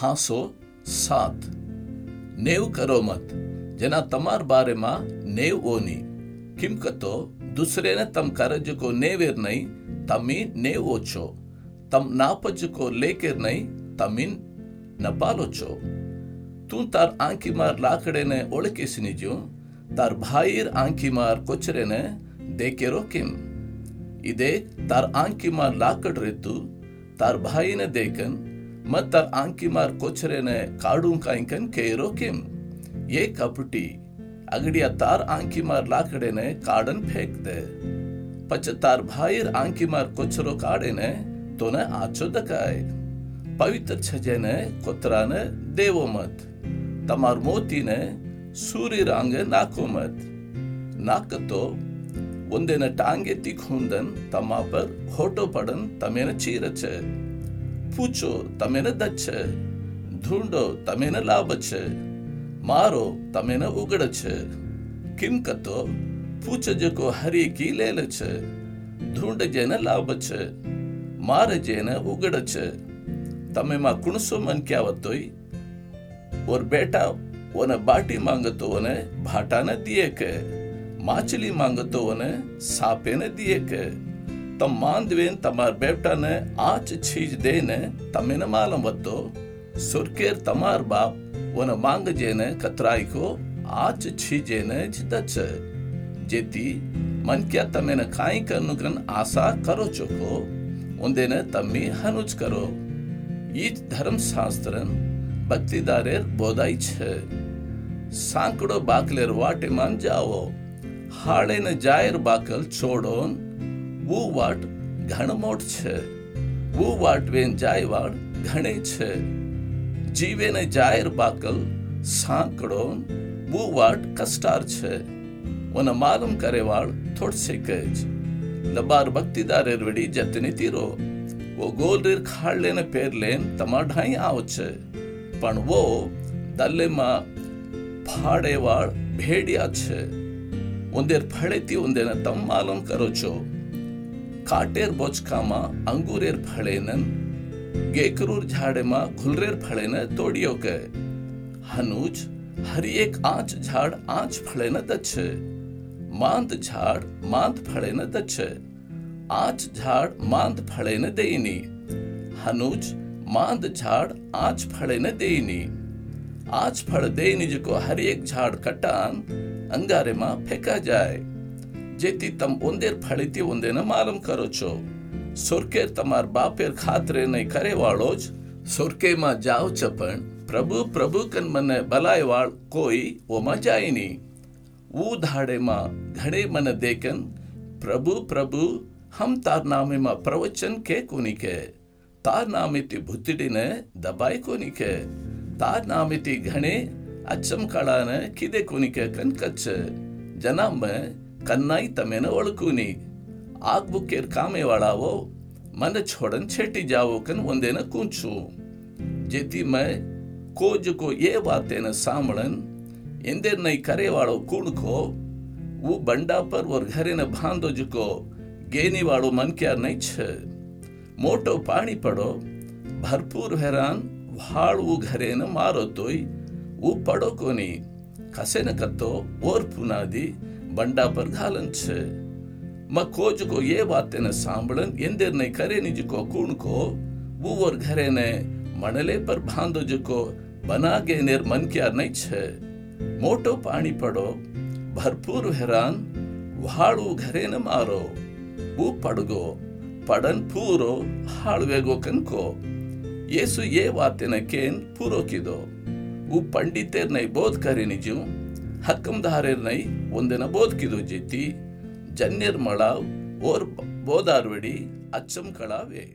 હાંસો સાત નેવ કરો મત જેના તમાર બારેમાં નેવ ઓની કિંમતો દુસરેને તમ કરજકો નેવેર નહીં તમે નેવ ઓછો તમ નાપજકો લેકેર નહીં તમીન નપાલો છો તું તાર આંખીમાર લાકડેને ઓળખીસની તાર ભાઈર આંખીમાર કોચરેને દેકેરો કેમ ಇದೇ ತಾರ್ ಆಂಕಿಮಾರ್ ಲಾಕಡ್ ರೆತ್ತು ತಾರ್ ಭಾಯಿನ ದೇಕನ್ ಮತ್ತ ಆಂಕಿಮಾರ್ ಕೊಚ್ರೆನೆ ಕಾಡುಂಕಾಂಕನ್ ಕೇರೋ ಕಿಂ ಏ ಕಪುಟಿ ಅಗಡಿಯ ತಾರ್ ಆಂಕಿಮಾರ್ ಲಾಕಡೆನೆ ಕಾಡನ್ ಫೇಕ್ದೆ ಪಚ ತಾರ್ ಭಾಯಿರ್ ಆಂಕಿಮಾರ್ ಕೊಚ್ರೋ ಕಾಡೆನೆ ತೋನೆ ಆಚೋ ದಕಾಯ್ ಪವಿತ್ರ ಛಜೆನೆ ಕೊತ್ರಾನೆ ದೇವೋ ಮತ್ ತಮಾರ್ ಮೋತಿನೆ ಸೂರ್ಯ ರಾಂಗೆ ನಾಕೋ ಮತ್ ನಾಕತೋ ಒಂದೇನ ಟಾಂಗೆ ತಿಕ್ ಹುಂದನ್ ತಮ್ಮ ಪರ್ ಹೋಟೋ ಪಡನ್ ತಮೇನ ಚೀರಚೆ પૂછો તમે ને દચ્છ ઢૂંઢો તમે ને લાભ છે? મારો તમે ને ઉગડ છે? કિમ કતો, પૂછ જકો હરી કી લેલ છે? ઢૂંઢ જેને લાભ છે, મારે જેને ઉગડ છે. તમે માં કુણસો મન ક્યાવતોય ઓર બેટા ઓને બાટી માંગતો ઓને ભાટા ને દિયે કે, માછલી માંગતો ઓને સાપે ને દિયે કે तम मांदवेन तमार बेटा ने आच छीज देने तमिन मालम वत्तो। सुरकेर तमार बाप वन मांग जेने कतराई को आच छी जेने जिदच जेती मन क्या तमेन खाई करनु कन आशा करो चुको उन्दे ने तम्मी हनुच करो। ये धर्म शास्त्रन भक्ति दारेर बोधाई छे। सांकड़ो बाकलेर वाटे मान जाओ। हाड़े ने जायर बाकल छोड़ो વાટ ઘણમોટ છે, વો વાટ વેન જાયવાડ ઘણે છે. જીવેને જાહેર બાકલ સાંકડો, વો વાટ કસ્ટાર છે. ઓને માલુમ કરેવાળ થોડસેક જ ಲಬಾರ್ ಭಕ್ತಿದಾರೆ ವಿಡಿ ಜತನಿ ತೀರೋ ಓ ಗೋಲ್ ರೀರ್ ખાડલેને પેરલેન તમાર ઢાઈ આવ છે. પણ વો દલ્લેમાં ફાડેવાળ ભેડિયા છે. ઉંદેર ફળેતી ઉંદેને તમ માલુમ કરો છો. ಕಾಟೇರ್ ಬೊಚ್ಕಾಮ ಅಂಗೂರೇರ್ ಫಳೇನನ್ गेकरूर झाड़े मा घुलरेर फड़े न तोड़ियो के हनुज हरी एक आँच झाड़ आँच फड़े न दच्छे मांत झाड़ मांत फड़े न दच्छे आँच झाड़ मांत फड़े न देनी हनुज मांत झाड़ आँच फड़े न देनी आँच फड़ देनी जिको हर एक झाड़ कटान अंगारे मा फेंका जाए જેથી તમ न मालूम करो માલમ सुरके तमार बापेर તમાર બાપેર करे वालोज। सुरके मा जाओ चपन प्रभु प्रभु कन मने बलाय वाल कोई वो मा जाई નહીં वो धाड़े मा घड़े मन देखन प्रभु प्रभु, हम तार नामे मा प्रवचन के कुनी के। तार नामे नामिति भूतड़ी ने दबाई कुनी के। तार नामे नामिति घने अच्छम कड़ा ने किदे कुनी के कन कच्चे। जनाम में కన్నాయి తమేన ఒళుకుని ఆక్ బుక్కేర్ కామేవాడావో మన छोड़न छेटी जावो कन वंदेन कुंचू जेती मैं कोज को ये बातें सामड़न ಎಂದೇ ನೈ ಕರೆವಾಳೋ ಕೂಣ್ಕೋ ವು ಬಂಡಾಪರ್ ವರ್ ಘರೆನ ಭಾಂದೋ ಜುಕೋ ಗೇನಿವಾಳೋ ಮನ್ ಕ್ಯಾರ್ ನೈ ಛ ಮೋಟೋ ಪಾಣಿ ಪಡೋ ಭರ್ಪೂರ್ ಹೆರಾನ್ ಭಾಳ್ ವು ಘರೇನ ಮಾರೋ ತೋಯ್ ವು ಪಡೋ ಕೋನಿ ಕಸೆನ ಕತ್ತೋ ಓರ್ ಪುನಾದಿ બંડા પર ઘાલન છે માં કોજકો એ વાતને સાંભળન એંદેરને કરે નિજકો કુણકો બુવર ઘરેને મણલે પર બાંધો જકો બનાગે નેર મન ક્યાર નહીં છે મોટો પાણી પડો ભરપૂર હેરાન વાળું ઘરેને મારો બુ પડગો ಪಡನ್ ಪೂರೋ ಹಾಳುವೆಗೋ ಕನ್ಕೋ ಯೇಸು ಏ ವಾತೆನ ಕೇನ್ ಪೂರೋಕಿದೋ ಉ ಪಂಡಿತೇರ್ ನೈ ಬೋಧ್ ಕರೆ ನಿಜು ಹಕ್ಕಂ ದಾರೆರ್ ನೈ ಒಂದಿನ ಬೋದ್ಕಿದು ಜೆತ್ತಿ ಜನ್ನಿರ್ಮಳಾವ್ ಓರ್ ಬೋದಾರ್ವಡಿ ಅಚ್ಚಂ ಕಳಾವೇ